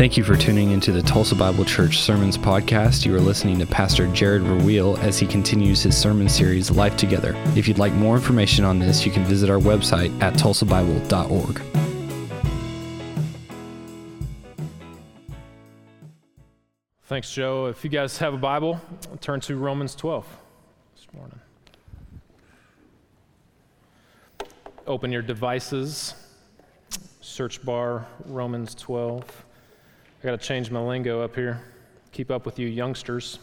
Thank you for tuning into the Tulsa Bible Church Sermons podcast. You are listening to Pastor Jared Verweel as he continues his sermon series, Life Together. If you'd like more information on this, you can visit our website at tulsabible.org. Thanks, Joe. If you guys have a Bible, turn to Romans 12 this morning. Open your devices, search bar, Romans 12. I got to change my lingo up here. Keep up with you, youngsters.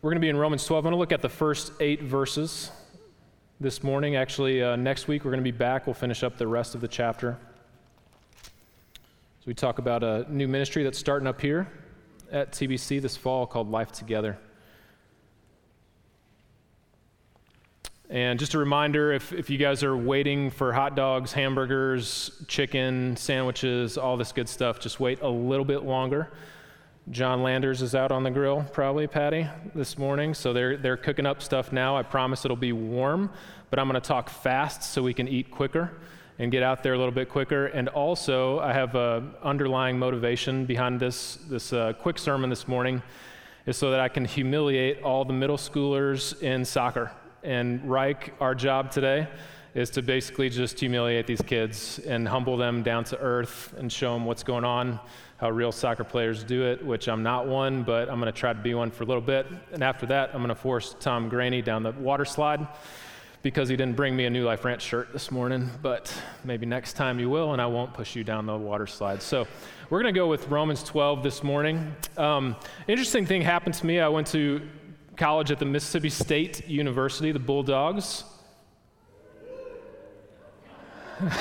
We're going to be in Romans 12. I'm going to look at the first eight verses this morning. Actually, uh, next week we're going to be back. We'll finish up the rest of the chapter. So we talk about a new ministry that's starting up here at TBC this fall called Life Together. And just a reminder if, if you guys are waiting for hot dogs, hamburgers, chicken, sandwiches, all this good stuff, just wait a little bit longer. John Landers is out on the grill, probably, Patty, this morning. So they're, they're cooking up stuff now. I promise it'll be warm, but I'm going to talk fast so we can eat quicker and get out there a little bit quicker. And also, I have an underlying motivation behind this, this uh, quick sermon this morning is so that I can humiliate all the middle schoolers in soccer and Reich, our job today is to basically just humiliate these kids and humble them down to earth and show them what's going on, how real soccer players do it, which I'm not one, but I'm going to try to be one for a little bit. And after that, I'm going to force Tom Graney down the water slide because he didn't bring me a New Life Ranch shirt this morning, but maybe next time you will, and I won't push you down the water slide. So we're going to go with Romans 12 this morning. Um, interesting thing happened to me. I went to college at the Mississippi State University, the Bulldogs.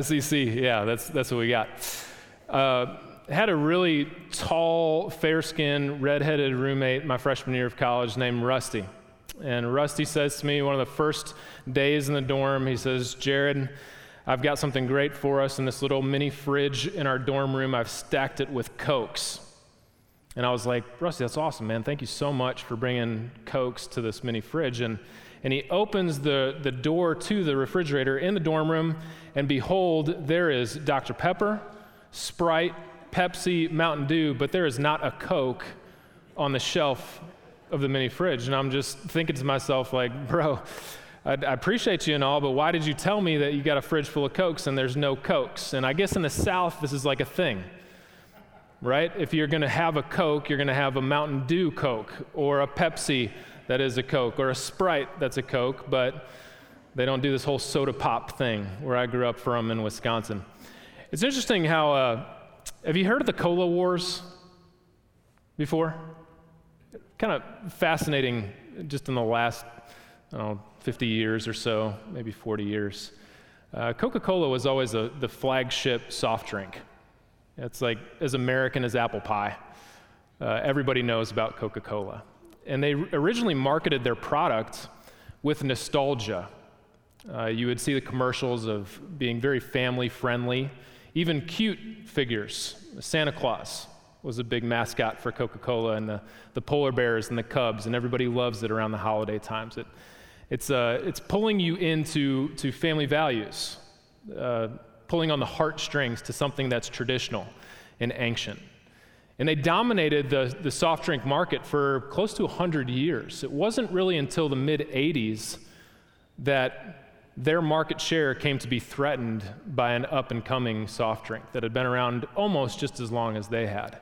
SEC, yeah, that's, that's what we got. Uh, had a really tall, fair skinned, red-headed roommate my freshman year of college named Rusty. And Rusty says to me one of the first days in the dorm, he says, Jared, I've got something great for us in this little mini fridge in our dorm room. I've stacked it with Cokes. And I was like, Rusty, that's awesome, man. Thank you so much for bringing Cokes to this mini fridge. And, and he opens the, the door to the refrigerator in the dorm room, and behold, there is Dr. Pepper, Sprite, Pepsi, Mountain Dew, but there is not a Coke on the shelf of the mini fridge. And I'm just thinking to myself, like, bro, I, I appreciate you and all, but why did you tell me that you got a fridge full of Cokes and there's no Cokes? And I guess in the South, this is like a thing right? If you're going to have a Coke, you're going to have a Mountain Dew Coke or a Pepsi that is a Coke or a Sprite that's a Coke, but they don't do this whole soda pop thing where I grew up from in Wisconsin. It's interesting how, uh, have you heard of the Cola Wars before? Kind of fascinating just in the last, know, 50 years or so, maybe 40 years. Uh, Coca Cola was always a, the flagship soft drink. It's like as American as apple pie. Uh, everybody knows about Coca Cola. And they originally marketed their product with nostalgia. Uh, you would see the commercials of being very family friendly, even cute figures. Santa Claus was a big mascot for Coca Cola, and the, the polar bears and the cubs, and everybody loves it around the holiday times. It, it's, uh, it's pulling you into to family values. Uh, pulling on the heartstrings to something that's traditional and ancient. And they dominated the, the soft drink market for close to 100 years. It wasn't really until the mid 80s that their market share came to be threatened by an up and coming soft drink that had been around almost just as long as they had.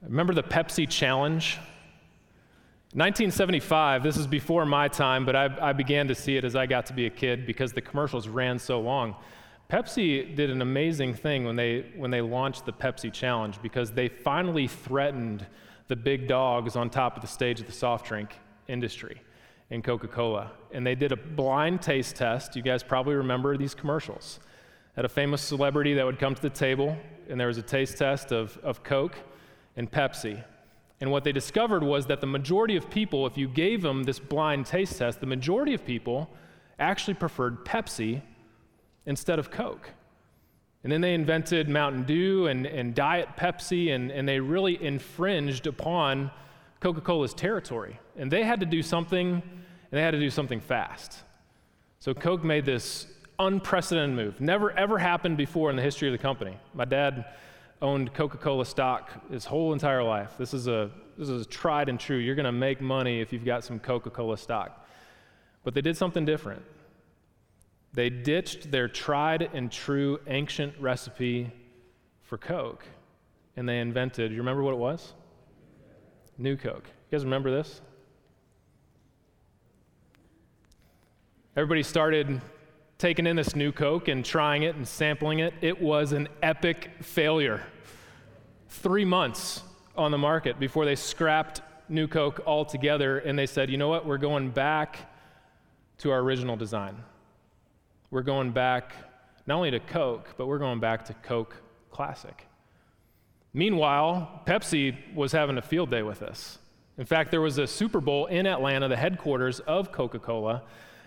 Remember the Pepsi Challenge? 1975, this is before my time, but I, I began to see it as I got to be a kid because the commercials ran so long. Pepsi did an amazing thing when they, when they launched the Pepsi Challenge because they finally threatened the big dogs on top of the stage of the soft drink industry in Coca Cola. And they did a blind taste test. You guys probably remember these commercials. Had a famous celebrity that would come to the table, and there was a taste test of, of Coke and Pepsi. And what they discovered was that the majority of people, if you gave them this blind taste test, the majority of people actually preferred Pepsi instead of Coke. And then they invented Mountain Dew and, and Diet Pepsi, and, and they really infringed upon Coca Cola's territory. And they had to do something, and they had to do something fast. So Coke made this unprecedented move. Never ever happened before in the history of the company. My dad owned Coca-Cola stock his whole entire life. This is a this is tried and true. You're going to make money if you've got some Coca-Cola stock. But they did something different. They ditched their tried and true ancient recipe for Coke and they invented, you remember what it was? New Coke. You guys remember this? Everybody started taking in this new Coke and trying it and sampling it. It was an epic failure. Three months on the market before they scrapped New Coke altogether and they said, you know what, we're going back to our original design. We're going back not only to Coke, but we're going back to Coke Classic. Meanwhile, Pepsi was having a field day with us. In fact, there was a Super Bowl in Atlanta, the headquarters of Coca Cola.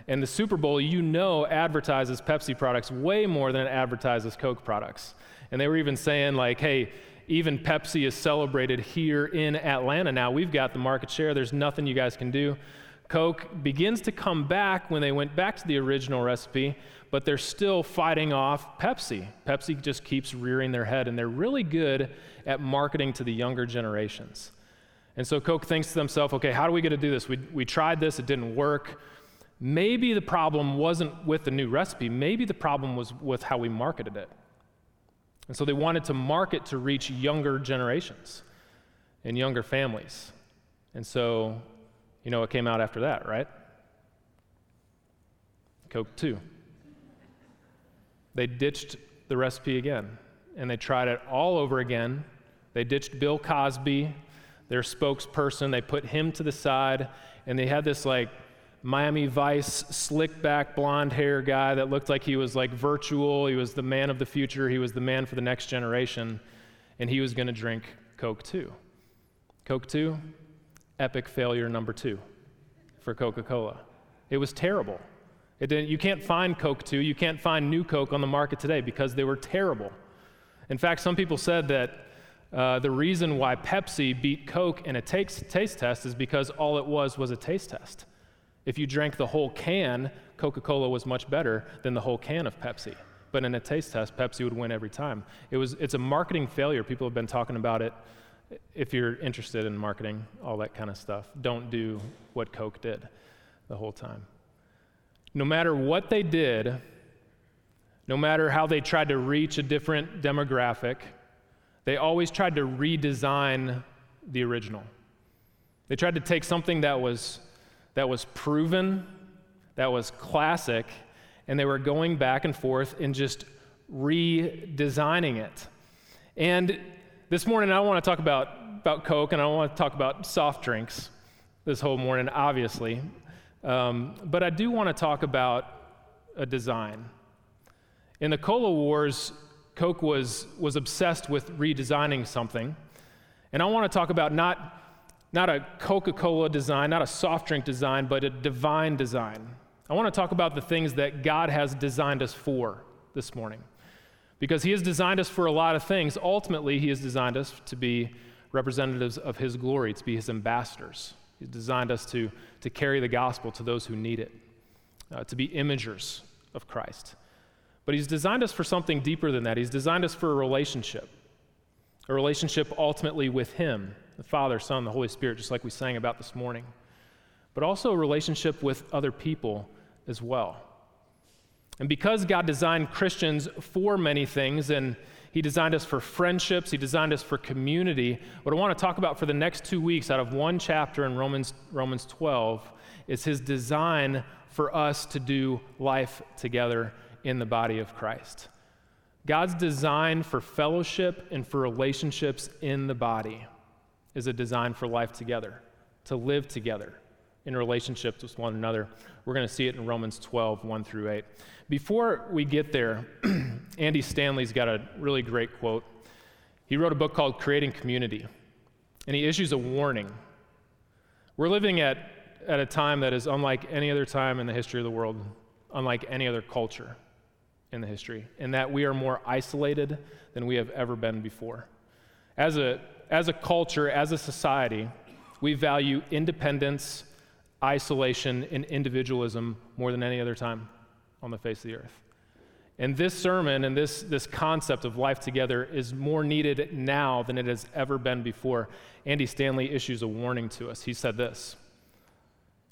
And the Super Bowl, you know, advertises Pepsi products way more than it advertises Coke products. And they were even saying, like, hey, even Pepsi is celebrated here in Atlanta now. We've got the market share. There's nothing you guys can do. Coke begins to come back when they went back to the original recipe, but they're still fighting off Pepsi. Pepsi just keeps rearing their head, and they're really good at marketing to the younger generations. And so Coke thinks to themselves, okay, how do we get to do this? We, we tried this, it didn't work. Maybe the problem wasn't with the new recipe, maybe the problem was with how we marketed it. And so they wanted to market to reach younger generations and younger families. And so, you know what came out after that, right? Coke 2. They ditched the recipe again and they tried it all over again. They ditched Bill Cosby, their spokesperson. They put him to the side and they had this like Miami Vice slick back blonde hair guy that looked like he was like virtual. He was the man of the future. He was the man for the next generation. And he was going to drink Coke 2. Coke 2, epic failure number two for Coca Cola. It was terrible. you can't find Coke 2, you can't find new Coke on the market today because they were terrible. In fact, some people said that uh, the reason why Pepsi beat Coke in a taste, taste test is because all it was was a taste test. If you drank the whole can, Coca Cola was much better than the whole can of Pepsi. But in a taste test, Pepsi would win every time. It was, it's a marketing failure. People have been talking about it. If you're interested in marketing, all that kind of stuff, don't do what Coke did the whole time. No matter what they did, no matter how they tried to reach a different demographic, they always tried to redesign the original. They tried to take something that was that was proven, that was classic, and they were going back and forth and just redesigning it. And this morning, I want to talk about, about Coke and I want to talk about soft drinks this whole morning, obviously. Um, but I do want to talk about a design. In the Cola Wars, Coke was, was obsessed with redesigning something. And I want to talk about not not a Coca Cola design, not a soft drink design, but a divine design. I want to talk about the things that God has designed us for this morning. Because He has designed us for a lot of things. Ultimately, He has designed us to be representatives of His glory, to be His ambassadors. He's designed us to, to carry the gospel to those who need it, uh, to be imagers of Christ. But He's designed us for something deeper than that. He's designed us for a relationship, a relationship ultimately with Him the Father, Son, the Holy Spirit, just like we sang about this morning, but also a relationship with other people as well. And because God designed Christians for many things, and He designed us for friendships, He designed us for community, what I want to talk about for the next two weeks out of one chapter in Romans, Romans 12 is His design for us to do life together in the body of Christ. God's design for fellowship and for relationships in the body is a design for life together, to live together in relationships with one another. We're going to see it in Romans 12, 1 through 8. Before we get there, Andy Stanley's got a really great quote. He wrote a book called Creating Community, and he issues a warning. We're living at, at a time that is unlike any other time in the history of the world, unlike any other culture in the history, in that we are more isolated than we have ever been before. As a as a culture, as a society, we value independence, isolation, and individualism more than any other time on the face of the earth. And this sermon and this, this concept of life together is more needed now than it has ever been before. Andy Stanley issues a warning to us. He said this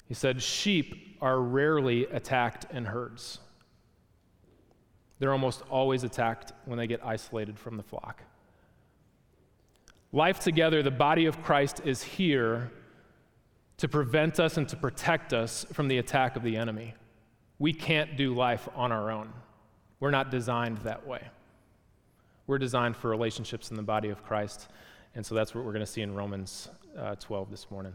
He said, Sheep are rarely attacked in herds, they're almost always attacked when they get isolated from the flock. Life together, the body of Christ is here to prevent us and to protect us from the attack of the enemy. We can't do life on our own. We're not designed that way. We're designed for relationships in the body of Christ. And so that's what we're going to see in Romans uh, 12 this morning.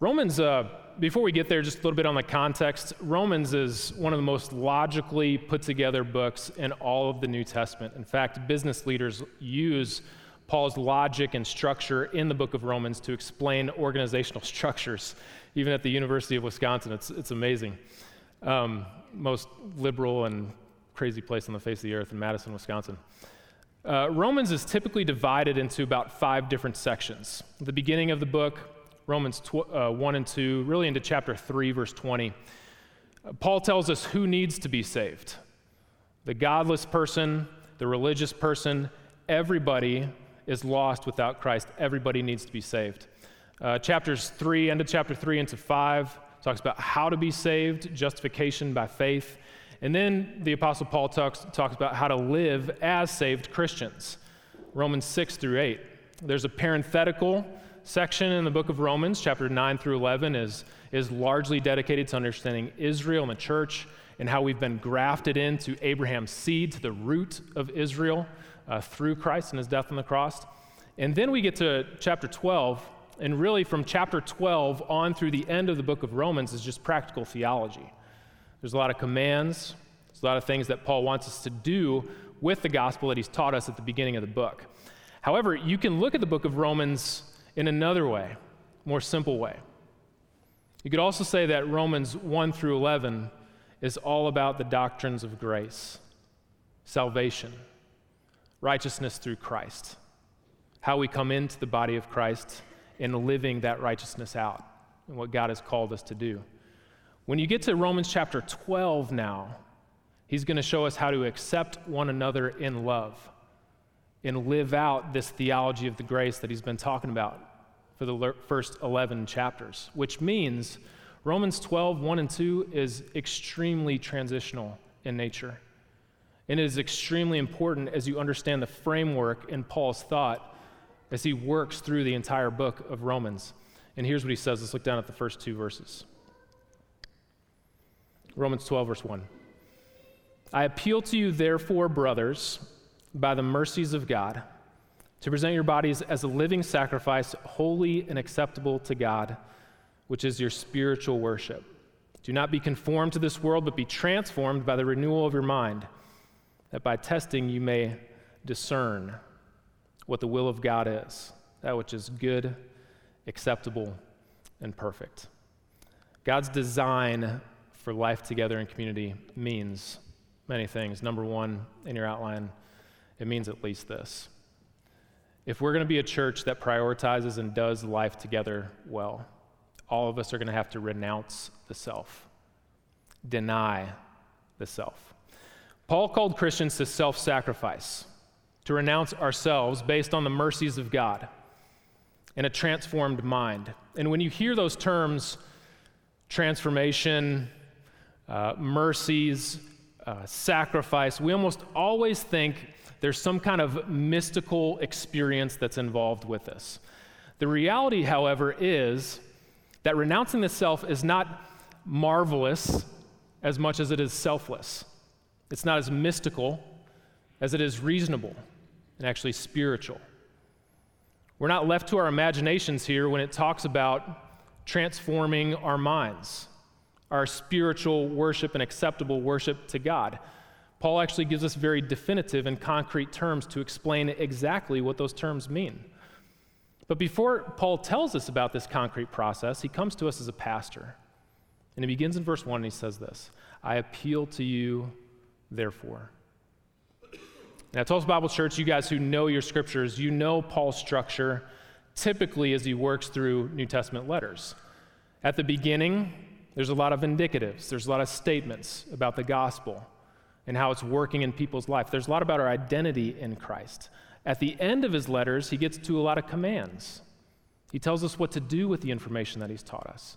Romans, uh, before we get there, just a little bit on the context. Romans is one of the most logically put together books in all of the New Testament. In fact, business leaders use Paul's logic and structure in the book of Romans to explain organizational structures, even at the University of Wisconsin. It's, it's amazing. Um, most liberal and crazy place on the face of the earth in Madison, Wisconsin. Uh, Romans is typically divided into about five different sections. The beginning of the book, Romans tw- uh, 1 and 2, really into chapter 3, verse 20, uh, Paul tells us who needs to be saved the godless person, the religious person, everybody is lost without Christ. Everybody needs to be saved. Uh, chapters 3, end of chapter 3 into 5, talks about how to be saved, justification by faith. And then the Apostle Paul talks, talks about how to live as saved Christians. Romans 6 through 8. There's a parenthetical section in the book of Romans, chapter 9 through 11, is, is largely dedicated to understanding Israel and the church and how we've been grafted into Abraham's seed, to the root of Israel uh, through Christ and his death on the cross. And then we get to chapter 12, and really from chapter 12 on through the end of the book of Romans is just practical theology. There's a lot of commands, there's a lot of things that Paul wants us to do with the gospel that he's taught us at the beginning of the book. However, you can look at the book of Romans in another way, more simple way. You could also say that Romans 1 through 11 is all about the doctrines of grace, salvation, righteousness through Christ, how we come into the body of Christ and living that righteousness out, and what God has called us to do. When you get to Romans chapter 12 now, he's going to show us how to accept one another in love and live out this theology of the grace that he's been talking about for the first 11 chapters, which means Romans 12, 1 and 2 is extremely transitional in nature. And it is extremely important as you understand the framework in Paul's thought as he works through the entire book of Romans. And here's what he says. Let's look down at the first two verses. Romans 12, verse 1. I appeal to you, therefore, brothers, by the mercies of God, to present your bodies as a living sacrifice, holy and acceptable to God, which is your spiritual worship. Do not be conformed to this world, but be transformed by the renewal of your mind, that by testing you may discern what the will of God is, that which is good, acceptable, and perfect. God's design for life together in community means many things. Number one, in your outline, it means at least this. If we're going to be a church that prioritizes and does life together well, all of us are going to have to renounce the self, deny the self. Paul called Christians to self sacrifice, to renounce ourselves based on the mercies of God and a transformed mind. And when you hear those terms, transformation, uh, mercies, uh, sacrifice, we almost always think there's some kind of mystical experience that's involved with this. The reality, however, is that renouncing the self is not marvelous as much as it is selfless. It's not as mystical as it is reasonable and actually spiritual. We're not left to our imaginations here when it talks about transforming our minds our spiritual worship and acceptable worship to God. Paul actually gives us very definitive and concrete terms to explain exactly what those terms mean. But before Paul tells us about this concrete process, he comes to us as a pastor. And he begins in verse 1 and he says this I appeal to you, therefore. Now, Tulsa Bible Church, you guys who know your scriptures, you know Paul's structure typically as he works through New Testament letters. At the beginning, there's a lot of indicatives, there's a lot of statements about the gospel. and how it's working in people's life. There's a lot about our identity in Christ. At the end of his letters, he gets to a lot of commands. He tells us what to do with the information that he's taught us.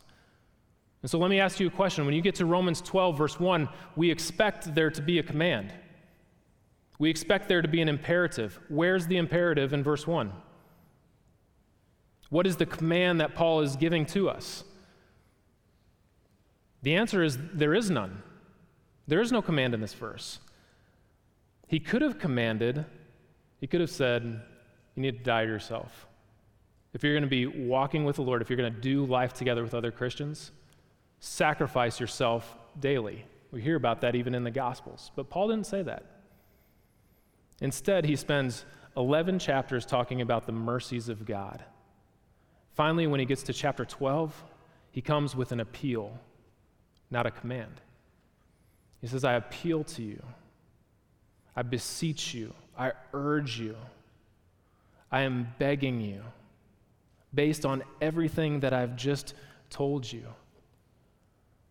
And so let me ask you a question. When you get to Romans 12, verse 1, we expect there to be a command. We expect there to be an imperative. Where's the imperative in verse 1? What is the command that Paul is giving to us? The answer is there is none. There is no command in this verse. He could have commanded, he could have said, You need to die to yourself. If you're going to be walking with the Lord, if you're going to do life together with other Christians, sacrifice yourself daily. We hear about that even in the Gospels. But Paul didn't say that. Instead, he spends 11 chapters talking about the mercies of God. Finally, when he gets to chapter 12, he comes with an appeal, not a command. He says, I appeal to you. I beseech you. I urge you. I am begging you, based on everything that I've just told you.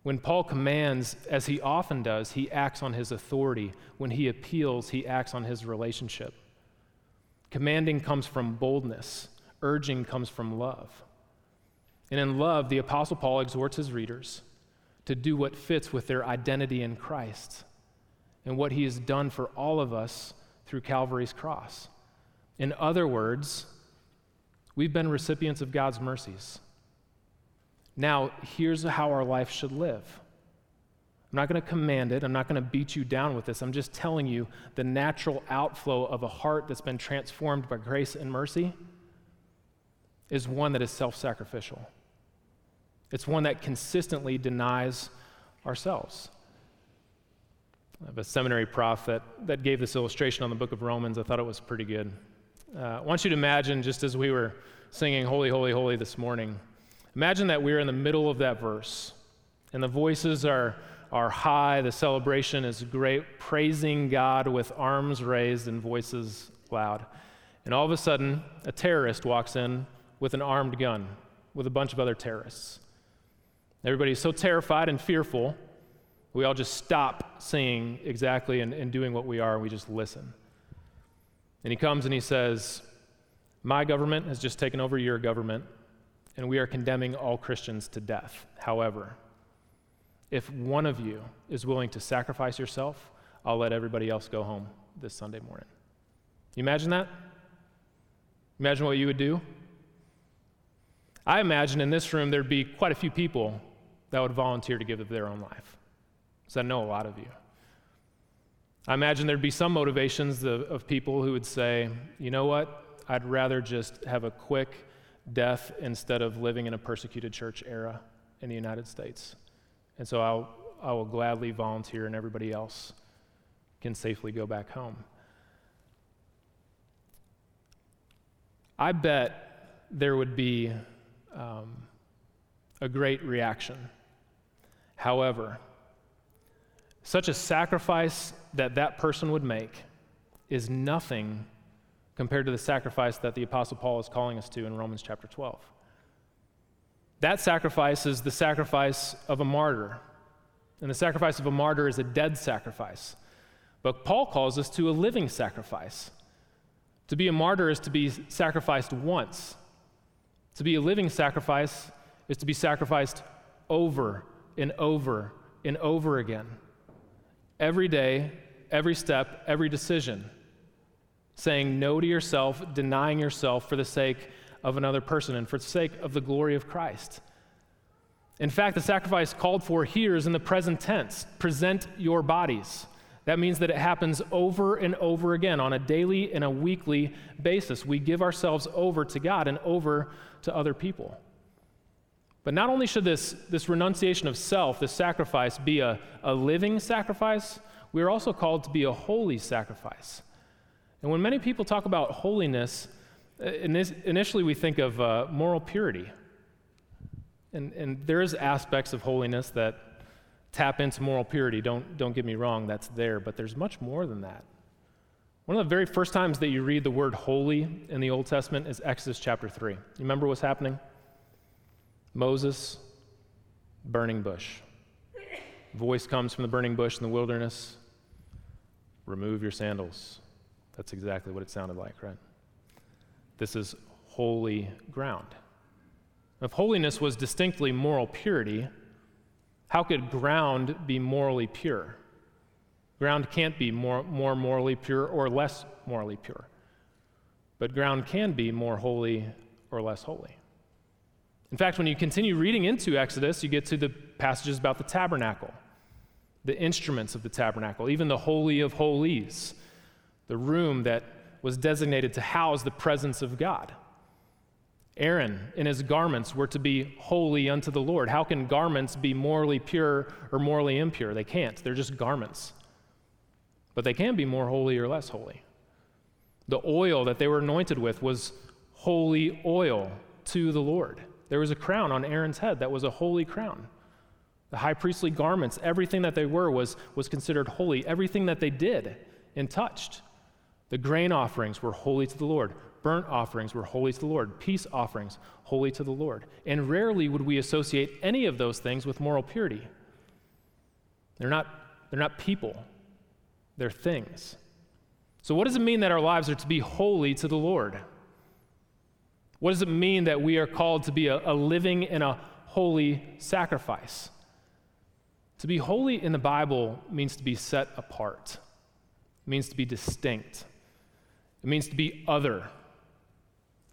When Paul commands, as he often does, he acts on his authority. When he appeals, he acts on his relationship. Commanding comes from boldness, urging comes from love. And in love, the Apostle Paul exhorts his readers to do what fits with their identity in Christ and what he has done for all of us through Calvary's cross. In other words, we've been recipients of God's mercies. Now, here's how our life should live. I'm not going to command it. I'm not going to beat you down with this. I'm just telling you the natural outflow of a heart that's been transformed by grace and mercy is one that is self sacrificial. It's one that consistently denies ourselves. I have a seminary prof that, that gave this illustration on the book of Romans. I thought it was pretty good. Uh, I want you to imagine, just as we were singing Holy, Holy, Holy this morning, imagine that we're in the middle of that verse, and the voices are, are high, the celebration is great, praising God with arms raised and voices loud. And all of a sudden, a terrorist walks in with an armed gun with a bunch of other terrorists. Everybody's so terrified and fearful, we all just stop singing exactly and, and doing what we are, and we just listen. And he comes and he says, My government has just taken over your government, and we are condemning all Christians to death. However, if one of you is willing to sacrifice yourself, I'll let everybody else go home this Sunday morning. You imagine that? Imagine what you would do? I imagine in this room there'd be quite a few people that would volunteer to give of their own life. Because I know a lot of you. I imagine there'd be some motivations of, of people who would say, you know what, I'd rather just have a quick death instead of living in a persecuted church era in the United States. And so I'll, I will gladly volunteer, and everybody else can safely go back home. I bet there would be um, a great reaction However, such a sacrifice that that person would make is nothing compared to the sacrifice that the Apostle Paul is calling us to in Romans chapter 12. That sacrifice is the sacrifice of a martyr. And the sacrifice of a martyr is a dead sacrifice. But Paul calls us to a living sacrifice. To be a martyr is to be sacrificed once. To be a living sacrifice is to be sacrificed over and over and over again. Every day, every step, every decision. Saying no to yourself, denying yourself for the sake of another person and for the sake of the glory of Christ. In fact, the sacrifice called for here is in the present tense present your bodies. That means that it happens over and over again on a daily and a weekly basis. We give ourselves over to God and over to other people. But not only should this, this renunciation of self, this sacrifice, be a, a living sacrifice, we are also called to be a holy sacrifice. And when many people talk about holiness, uh, initially we think of uh, moral purity. And, and there is aspects of holiness that tap into moral purity. Don't, don't get me wrong, that's there. But there's much more than that. One of the very first times that you read the word holy in the Old Testament is Exodus chapter 3. You remember what's happening? Moses, burning bush. Voice comes from the burning bush in the wilderness. remove your sandals. That's exactly what it sounded like, right? This is holy ground. If holiness was distinctly moral purity, how could ground be morally pure? Ground can't be more, more morally pure or less morally pure. But ground can be more holy or less holy. In fact, when you continue reading into Exodus, you get to the passages about the tabernacle, the instruments of the tabernacle, even the Holy of Holies, the room that was designated to house the presence of God. Aaron and his garments were to be holy unto the Lord. How can garments be morally pure or morally impure? They can't. They're just garments. But they can be more holy or less holy. The oil that they were anointed with was holy oil to the Lord. There was a crown on Aaron's head that was a holy crown. The high priestly garments, everything that they were was, was considered holy. Everything that they did and touched. The grain offerings were holy to the Lord. Burnt offerings were holy to the Lord, peace offerings holy to the Lord. And rarely would we associate any of those things with moral purity. They're not, they're not people, they're things. So, what does it mean that our lives are to be holy to the Lord? What does it mean that we are called to be a, a living and a holy sacrifice? To be holy in the Bible means to be set apart, means to be distinct, it means to be other.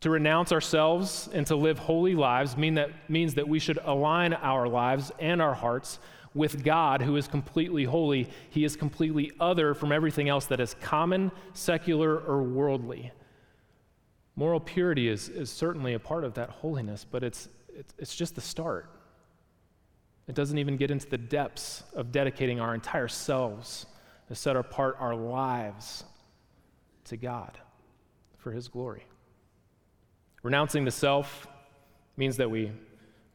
To renounce ourselves and to live holy lives mean that, means that we should align our lives and our hearts with God, who is completely holy. He is completely other from everything else that is common, secular, or worldly. Moral purity is, is certainly a part of that holiness, but it's, it's, it's just the start. It doesn't even get into the depths of dedicating our entire selves to set apart our lives to God for His glory. Renouncing the self means that we,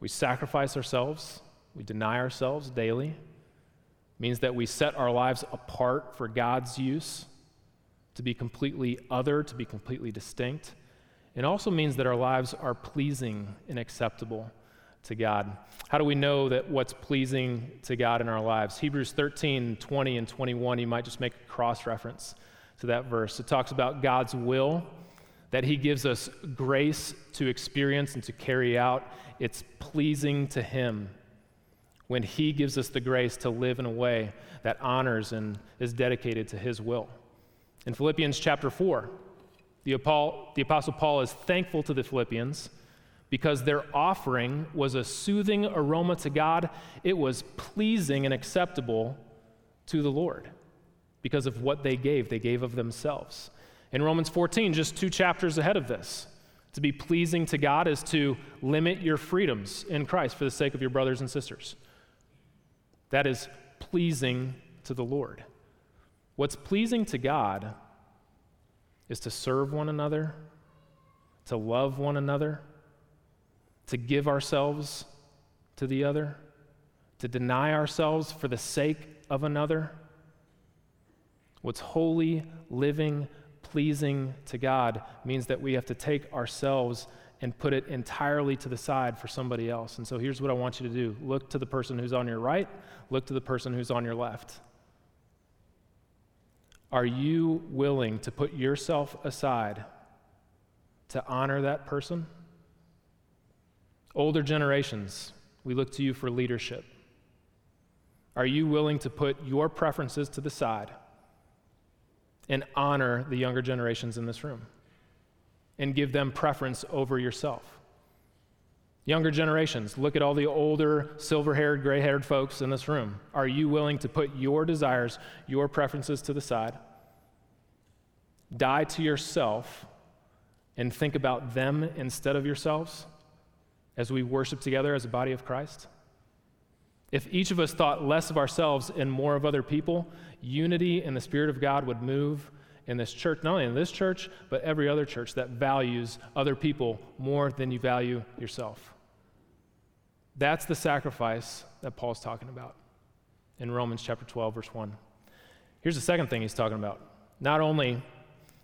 we sacrifice ourselves, we deny ourselves daily. Means that we set our lives apart for God's use, to be completely other, to be completely distinct. It also means that our lives are pleasing and acceptable to God. How do we know that what's pleasing to God in our lives? Hebrews 13, 20, and 21, you might just make a cross reference to that verse. It talks about God's will that He gives us grace to experience and to carry out. It's pleasing to Him when He gives us the grace to live in a way that honors and is dedicated to His will. In Philippians chapter 4, the, Apostle Paul is thankful to the Philippians because their offering was a soothing aroma to God. It was pleasing and acceptable to the Lord because of what they gave. They gave of themselves. In Romans 14, just two chapters ahead of this, to be pleasing to God is to limit your freedoms in Christ for the sake of your brothers and sisters. That is pleasing to the Lord. What's pleasing to God is to serve one another, to love one another, to give ourselves to the other, to deny ourselves for the sake of another. What's holy, living, pleasing to God means that we have to take ourselves and put it entirely to the side for somebody else. And so here's what I want you to do look to the person who's on your right, look to the person who's on your left. Are you willing to put yourself aside to honor that person? Older generations, we look to you for leadership. Are you willing to put your preferences to the side and honor the younger generations in this room and give them preference over yourself. Younger generations, look at all the older, silver haired, gray haired folks in this room. Are you willing to put your desires, your preferences to the side, die to yourself, and think about them instead of yourselves as we worship together as a body of Christ? If each of us thought less of ourselves and more of other people, unity in the Spirit of God would move in this church, not only in this church, but every other church that values other people more than you value yourself. That's the sacrifice that Paul's talking about in Romans chapter 12, verse 1. Here's the second thing he's talking about not only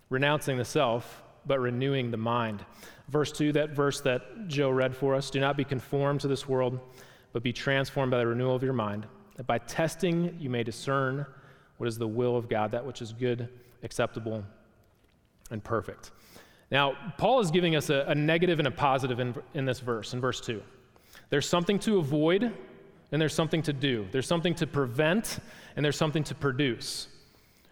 renouncing the self, but renewing the mind. Verse 2, that verse that Joe read for us do not be conformed to this world, but be transformed by the renewal of your mind, that by testing you may discern what is the will of God, that which is good, acceptable, and perfect. Now, Paul is giving us a, a negative and a positive in, in this verse, in verse 2. There's something to avoid, and there's something to do. There's something to prevent, and there's something to produce.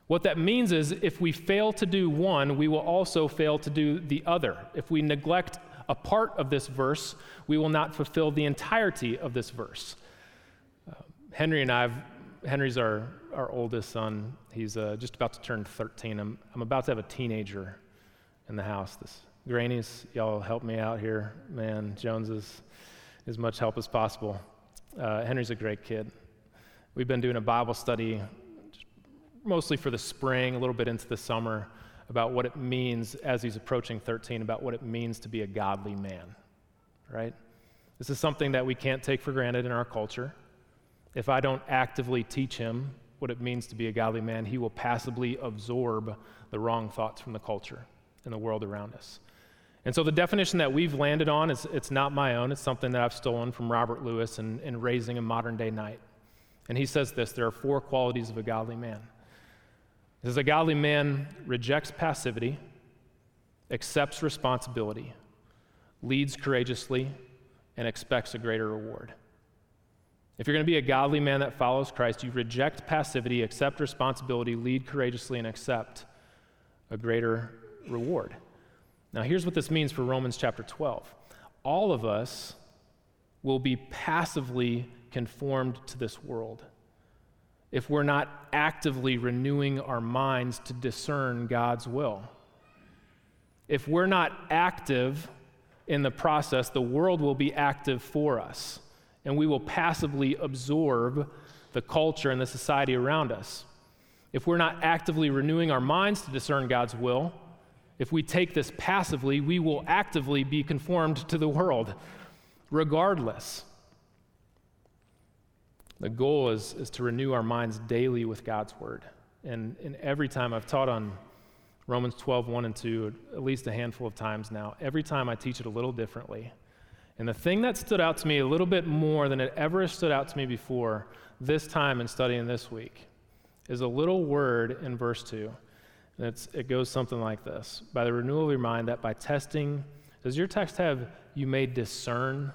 What that means is if we fail to do one, we will also fail to do the other. If we neglect a part of this verse, we will not fulfill the entirety of this verse. Uh, Henry and I, have, Henry's our, our oldest son. He's uh, just about to turn 13. I'm, I'm about to have a teenager in the house. This Grannies, y'all help me out here. Man, Jones is as much help as possible. Uh, Henry's a great kid. We've been doing a Bible study mostly for the spring, a little bit into the summer, about what it means as he's approaching 13, about what it means to be a godly man, right? This is something that we can't take for granted in our culture. If I don't actively teach him what it means to be a godly man, he will passively absorb the wrong thoughts from the culture and the world around us. And so the definition that we've landed on is it's not my own, it's something that I've stolen from Robert Lewis in, in Raising a Modern Day Knight. And he says this there are four qualities of a godly man. He says a godly man rejects passivity, accepts responsibility, leads courageously, and expects a greater reward. If you're going to be a godly man that follows Christ, you reject passivity, accept responsibility, lead courageously, and accept a greater reward. Now, here's what this means for Romans chapter 12. All of us will be passively conformed to this world if we're not actively renewing our minds to discern God's will. If we're not active in the process, the world will be active for us, and we will passively absorb the culture and the society around us. If we're not actively renewing our minds to discern God's will, if we take this passively, we will actively be conformed to the world, regardless. The goal is, is to renew our minds daily with God's word. And, and every time I've taught on Romans 12, 1 and 2, at least a handful of times now, every time I teach it a little differently. And the thing that stood out to me a little bit more than it ever stood out to me before this time in studying this week is a little word in verse 2. And it goes something like this By the renewal of your mind, that by testing, does your text have you may discern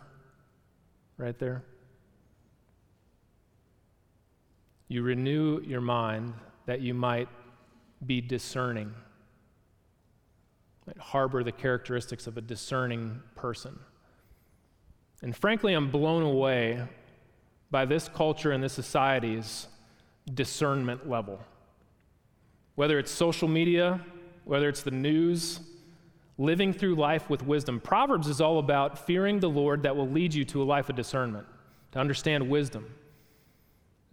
right there? You renew your mind that you might be discerning, might harbor the characteristics of a discerning person. And frankly, I'm blown away by this culture and this society's discernment level. Whether it's social media, whether it's the news, living through life with wisdom. Proverbs is all about fearing the Lord that will lead you to a life of discernment, to understand wisdom.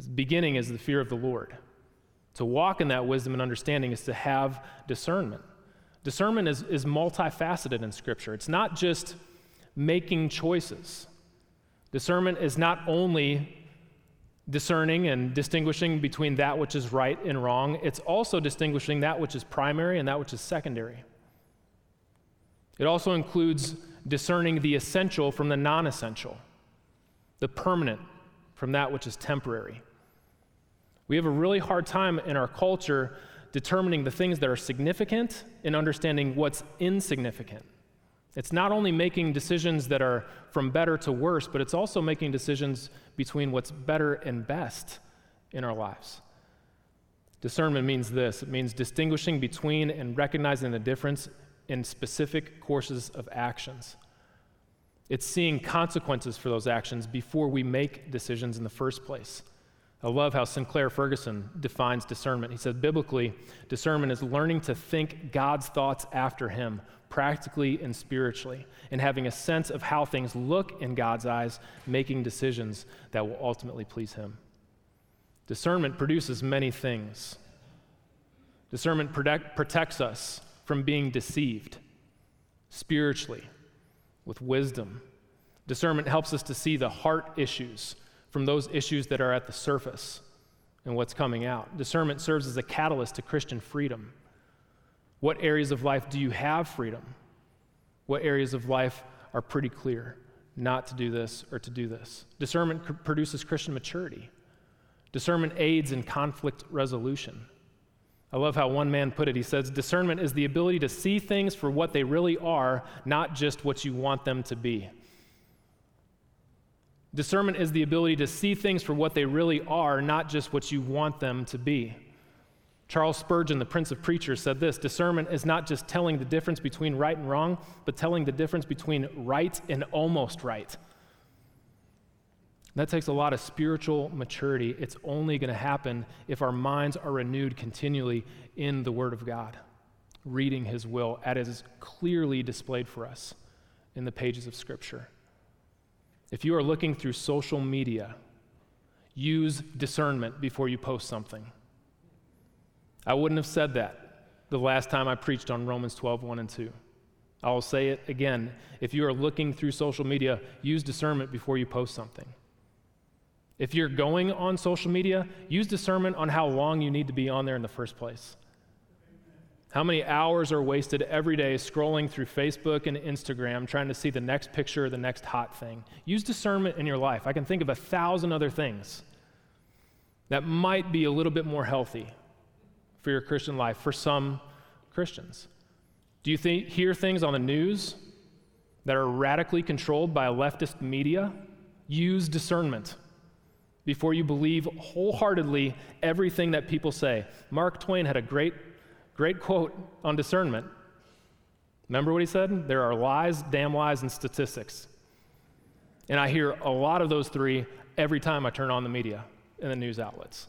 Beginning is the fear of the Lord. To walk in that wisdom and understanding is to have discernment. Discernment is, is multifaceted in Scripture. It's not just making choices. Discernment is not only discerning and distinguishing between that which is right and wrong, it's also distinguishing that which is primary and that which is secondary. It also includes discerning the essential from the non essential, the permanent from that which is temporary. We have a really hard time in our culture determining the things that are significant and understanding what's insignificant. It's not only making decisions that are from better to worse, but it's also making decisions between what's better and best in our lives. Discernment means this it means distinguishing between and recognizing the difference in specific courses of actions. It's seeing consequences for those actions before we make decisions in the first place. I love how Sinclair Ferguson defines discernment. He says, biblically, discernment is learning to think God's thoughts after Him, practically and spiritually, and having a sense of how things look in God's eyes, making decisions that will ultimately please Him. Discernment produces many things. Discernment protect, protects us from being deceived spiritually with wisdom. Discernment helps us to see the heart issues from those issues that are at the surface and what's coming out. Discernment serves as a catalyst to Christian freedom. What areas of life do you have freedom? What areas of life are pretty clear not to do this or to do this? Discernment produces Christian maturity. Discernment aids in conflict resolution. I love how one man put it. He says, Discernment is the ability to see things for what they really are, not just what you want them to be. Discernment is the ability to see things for what they really are, not just what you want them to be. Charles Spurgeon, the Prince of Preachers, said this Discernment is not just telling the difference between right and wrong, but telling the difference between right and almost right. That takes a lot of spiritual maturity. It's only going to happen if our minds are renewed continually in the Word of God, reading His will as is clearly displayed for us in the pages of Scripture. If you are looking through social media, use discernment before you post something. I wouldn't have said that the last time I preached on Romans 12, 1 and 2. I will say it again. If you are looking through social media, use discernment before you post something. If you're going on social media, use discernment on how long you need to be on there in the first place. How many hours are wasted every day scrolling through Facebook and Instagram trying to see the next picture or the next hot thing? Use discernment in your life. I can think of a thousand other things that might be a little bit more healthy for your Christian life for some Christians. Do you th- hear things on the news that are radically controlled by leftist media? Use discernment before you believe wholeheartedly everything that people say. Mark Twain had a great, great quote on discernment. Remember what he said? There are lies, damn lies, and statistics. And I hear a lot of those three every time I turn on the media and the news outlets.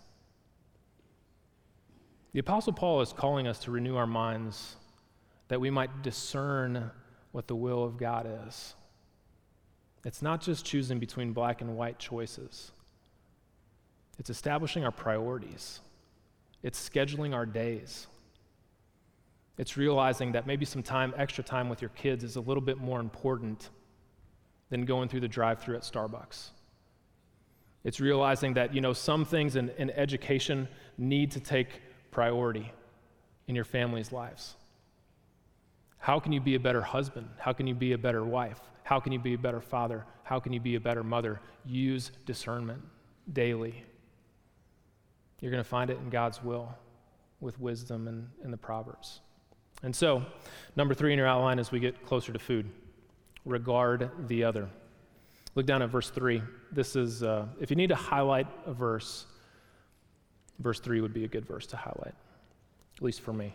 The Apostle Paul is calling us to renew our minds that we might discern what the will of God is. It's not just choosing between black and white choices. It's establishing our priorities, it's scheduling our days. It's realizing that maybe some time, extra time with your kids is a little bit more important than going through the drive through at Starbucks. It's realizing that, you know, some things in, in education need to take priority in your family's lives. How can you be a better husband? How can you be a better wife? How can you be a better father? How can you be a better mother? Use discernment daily. You're going to find it in God's will with wisdom and, and the Proverbs. And so, number three in your outline as we get closer to food regard the other. Look down at verse three. This is, uh, if you need to highlight a verse, verse three would be a good verse to highlight, at least for me.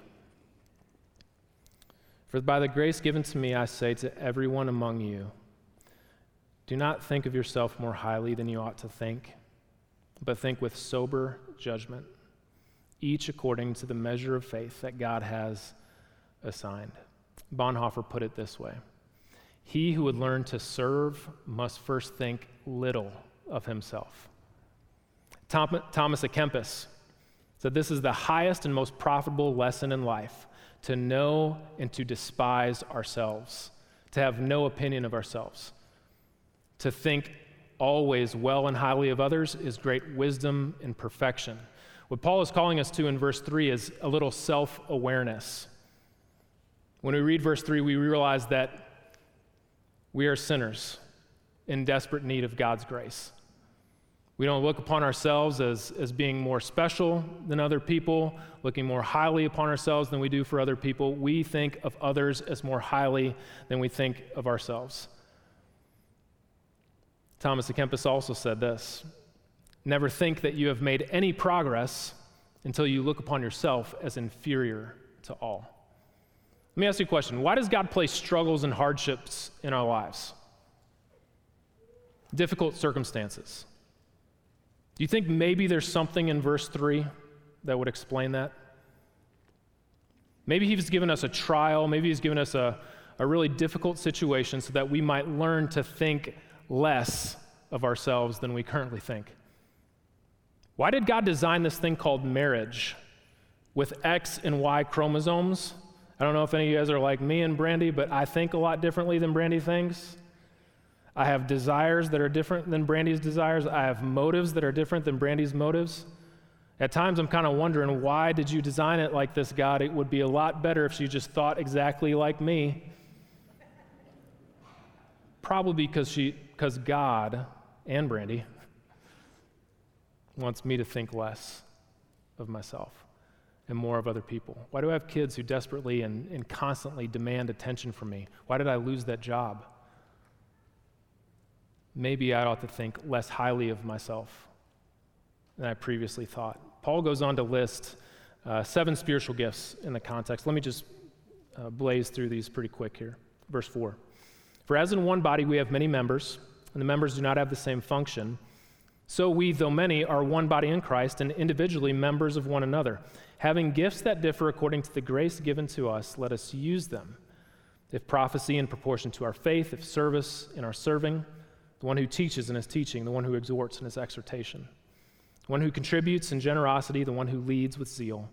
For by the grace given to me, I say to everyone among you, do not think of yourself more highly than you ought to think but think with sober judgment, each according to the measure of faith that God has assigned. Bonhoeffer put it this way He who would learn to serve must first think little of himself. Thomas à Kempis said this is the highest and most profitable lesson in life to know and to despise ourselves, to have no opinion of ourselves, to think always well and highly of others is great wisdom and perfection. What Paul is calling us to in verse 3 is a little self awareness. When we read verse 3, we realize that we are sinners in desperate need of God's grace. We don't look upon ourselves as, as being more special than other people, looking more highly upon ourselves than we do for other people. We think of others as more highly than we think of ourselves. Thomas à Kempis also said this Never think that you have made any progress until you look upon yourself as inferior to all. Let me ask you a question Why does God place struggles and hardships in our lives? Difficult circumstances. Do you think maybe there's something in verse 3 that would explain that? Maybe He's given us a trial, maybe He's given us a, a really difficult situation so that we might learn to think less of ourselves than we currently think. Why did God design this thing called marriage with X and Y chromosomes? I don't know if any of you guys are like me and Brandy, but I think a lot differently than Brandy thinks. I have desires that are different than Brandy's desires. I have motives that are different than Brandy's motives. At times, I'm kind of wondering why did you design it like this, God? It would be a lot better if she just thought exactly like me. Probably because she because God and Brandy wants me to think less of myself and more of other people? Why do I have kids who desperately and, and constantly demand attention from me? Why did I lose that job? Maybe I ought to think less highly of myself than I previously thought. Paul goes on to list uh, seven spiritual gifts in the context. Let me just uh, blaze through these pretty quick here. Verse 4 For as in one body we have many members, and the members do not have the same function, so we, though many, are one body in Christ and individually members of one another. Having gifts that differ according to the grace given to us, let us use them. If prophecy in proportion to our faith, if service in our serving, the one who teaches in his teaching, the one who exhorts in his exhortation, the one who contributes in generosity, the one who leads with zeal,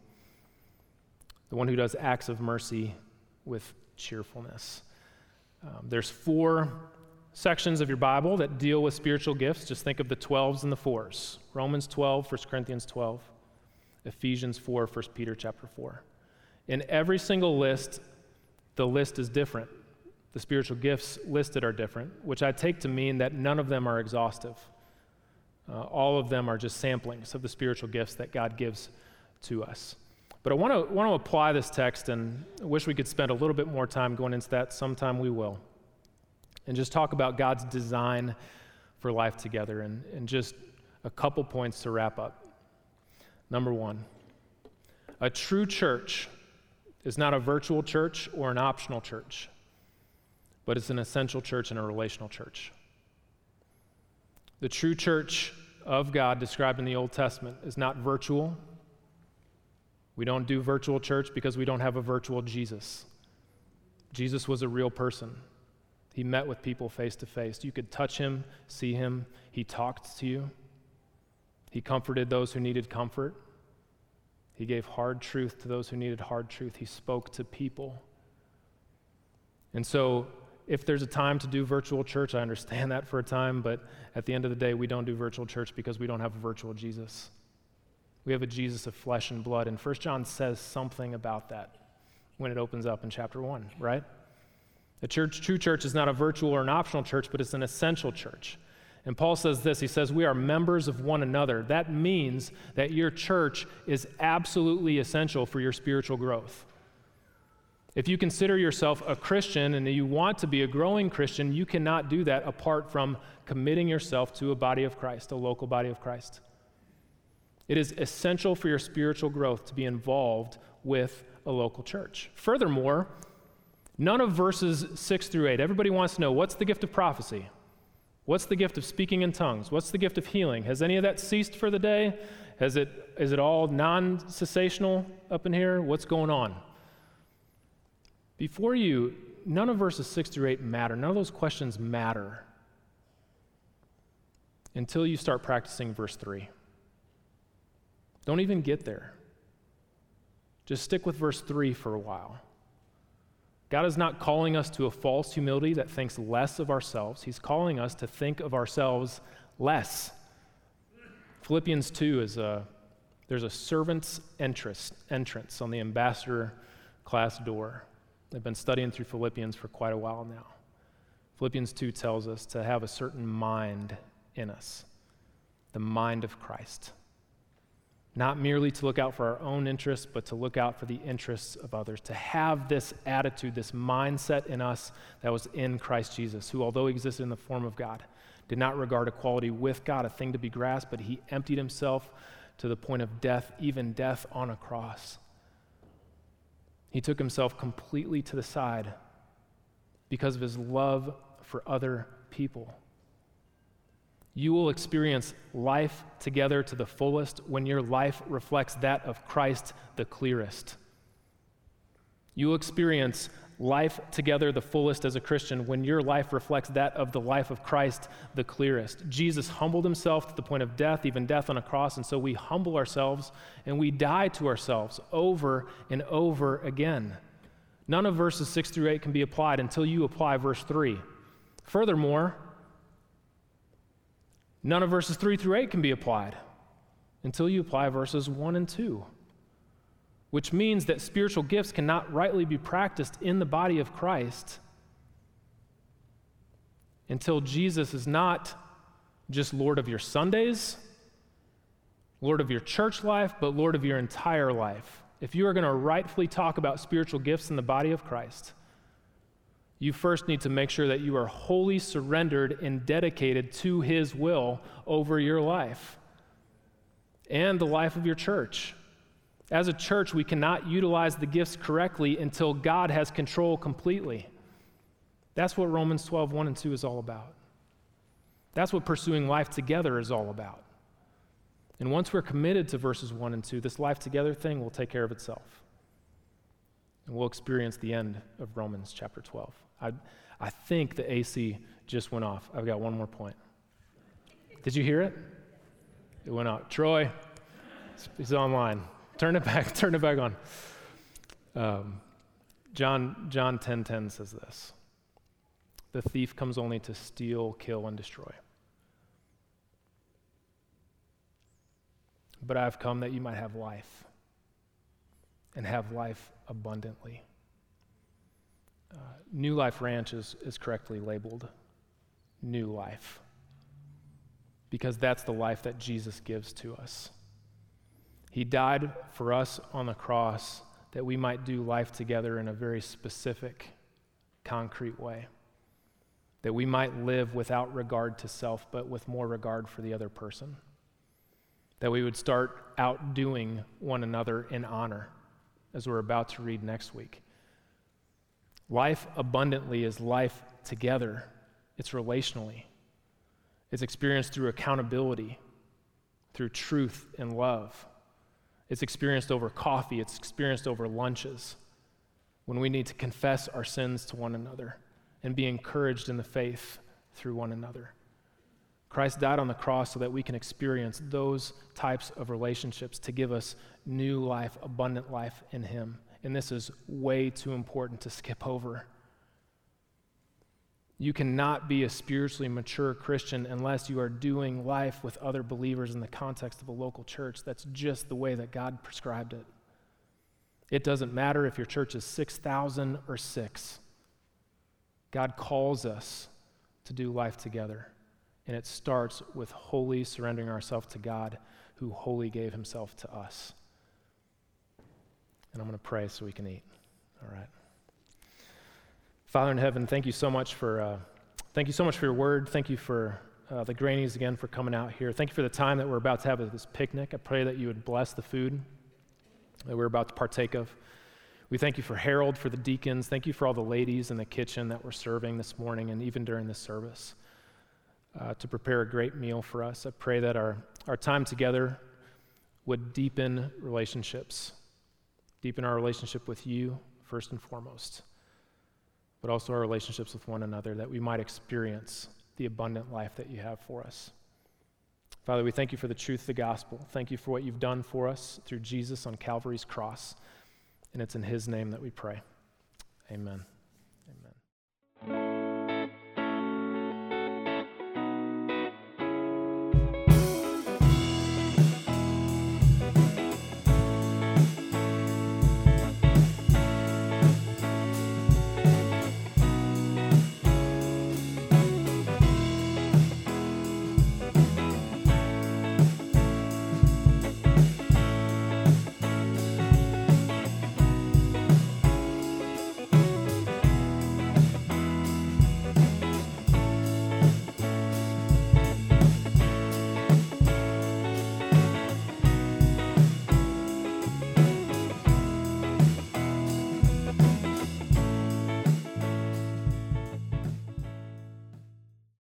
the one who does acts of mercy with cheerfulness. Um, there's four sections of your Bible that deal with spiritual gifts. Just think of the 12s and the 4s Romans 12, 1 Corinthians 12, Ephesians 4, 1 Peter chapter 4. In every single list, the list is different. The spiritual gifts listed are different, which I take to mean that none of them are exhaustive. Uh, all of them are just samplings of the spiritual gifts that God gives to us. But I want to want to apply this text, and I wish we could spend a little bit more time going into that. Sometime we will and just talk about God's design for life together and, and just a couple points to wrap up. Number one, a true church is not a virtual church or an optional church, but it's an essential church and a relational church. The true church of God described in the Old Testament is not virtual. We don't do virtual church because we don't have a virtual Jesus. Jesus was a real person. He met with people face to face. You could touch him, see him. He talked to you. He comforted those who needed comfort. He gave hard truth to those who needed hard truth. He spoke to people. And so, if there's a time to do virtual church, I understand that for a time, but at the end of the day, we don't do virtual church because we don't have a virtual Jesus. We have a Jesus of flesh and blood, and 1 John says something about that when it opens up in chapter 1, right? The church, true church is not a virtual or an optional church, but it's an essential church. And Paul says this he says, We are members of one another. That means that your church is absolutely essential for your spiritual growth. If you consider yourself a Christian and you want to be a growing Christian, you cannot do that apart from committing yourself to a body of Christ, a local body of Christ. It is essential for your spiritual growth to be involved with a local church. Furthermore, None of verses 6 through 8. Everybody wants to know what's the gift of prophecy? What's the gift of speaking in tongues? What's the gift of healing? Has any of that ceased for the day? Has it, is it all non cessational up in here? What's going on? Before you, none of verses 6 through 8 matter. None of those questions matter until you start practicing verse 3. Don't even get there. Just stick with verse 3 for a while. God is not calling us to a false humility that thinks less of ourselves. He's calling us to think of ourselves less. Philippians 2 is a there's a servant's entrance, entrance on the ambassador class door. I've been studying through Philippians for quite a while now. Philippians 2 tells us to have a certain mind in us, the mind of Christ not merely to look out for our own interests, but to look out for the interests of others, to have this attitude, this mindset in us that was in Christ Jesus, who, although he existed in the form of God, did not regard equality with God a thing to be grasped, but he emptied himself to the point of death, even death on a cross. He took himself completely to the side because of his love for other people you will experience life together to the fullest when your life reflects that of Christ the clearest. You will experience life together the fullest as a Christian when your life reflects that of the life of Christ the clearest. Jesus humbled himself to the point of death, even death on a cross, and so we humble ourselves and we die to ourselves over and over again. None of verses 6 through 8 can be applied until you apply verse 3. Furthermore, None of verses 3 through 8 can be applied until you apply verses 1 and 2, which means that spiritual gifts cannot rightly be practiced in the body of Christ until Jesus is not just Lord of your Sundays Lord of your church life, but Lord of your entire life. If you are going to rightfully talk about spiritual gifts in the body of Christ, you first need to make sure that you are wholly surrendered and dedicated to His will over your life and the life of your church. As a church, we cannot utilize the gifts correctly until God has control completely. That's what Romans 12, 1 and 2 is all about. That's what pursuing life together is all about. And once we're committed to verses 1 and 2, this life together thing will take care of itself. And we'll experience the end of Romans chapter 12. I, I think the AC just went off. I've got one more point. Did you hear it? It went out. Troy, he's online. Turn it back. Turn it back on. Um, John John 10:10 10, 10 says this. The thief comes only to steal, kill, and destroy. But I have come that you might have life and have life abundantly. Uh, New Life Ranch is, is correctly labeled New Life because that's the life that Jesus gives to us. He died for us on the cross that we might do life together in a very specific, concrete way. That we might live without regard to self, but with more regard for the other person. That we would start outdoing one another in honor, as we're about to read next week. Life abundantly is life together, it's relationally. It's experienced through accountability, through truth and love. It's experienced over coffee, it's experienced over lunches, when we need to confess our sins to one another and be encouraged in the faith through one another. Christ died on the cross so that we can experience those types of relationships to give us new life, abundant life in Him and this is way too important to skip over. You cannot be a spiritually mature Christian unless you are doing life with other believers in the context of a local church. That's just the way that God prescribed it. It doesn't matter if your church is 6,000 or 6. God calls us to do life together. And it starts with wholly surrendering ourselves to God, who wholly gave himself to us and I'm going to pray so we can eat. All right. Father in heaven, thank you so much for uh, thank you so much for your word. Thank you for uh, the Grannies again for coming out here. Thank you for the time that we're about to have at this picnic. I pray that you would bless the food that we're about to partake of. We thank you for Harold, for the deacons. Thank you for all the ladies in the kitchen that were serving this morning and even during this service uh, to prepare a great meal for us. I pray that our, our time together would deepen relationships deepen our relationship with you, first and foremost, but also our relationships with one another, that we might experience the abundant life that you have for us. Father, we thank you for the truth of the gospel. Thank you for what you've done for us through Jesus on Calvary's cross. And it's in his name that we pray. Amen.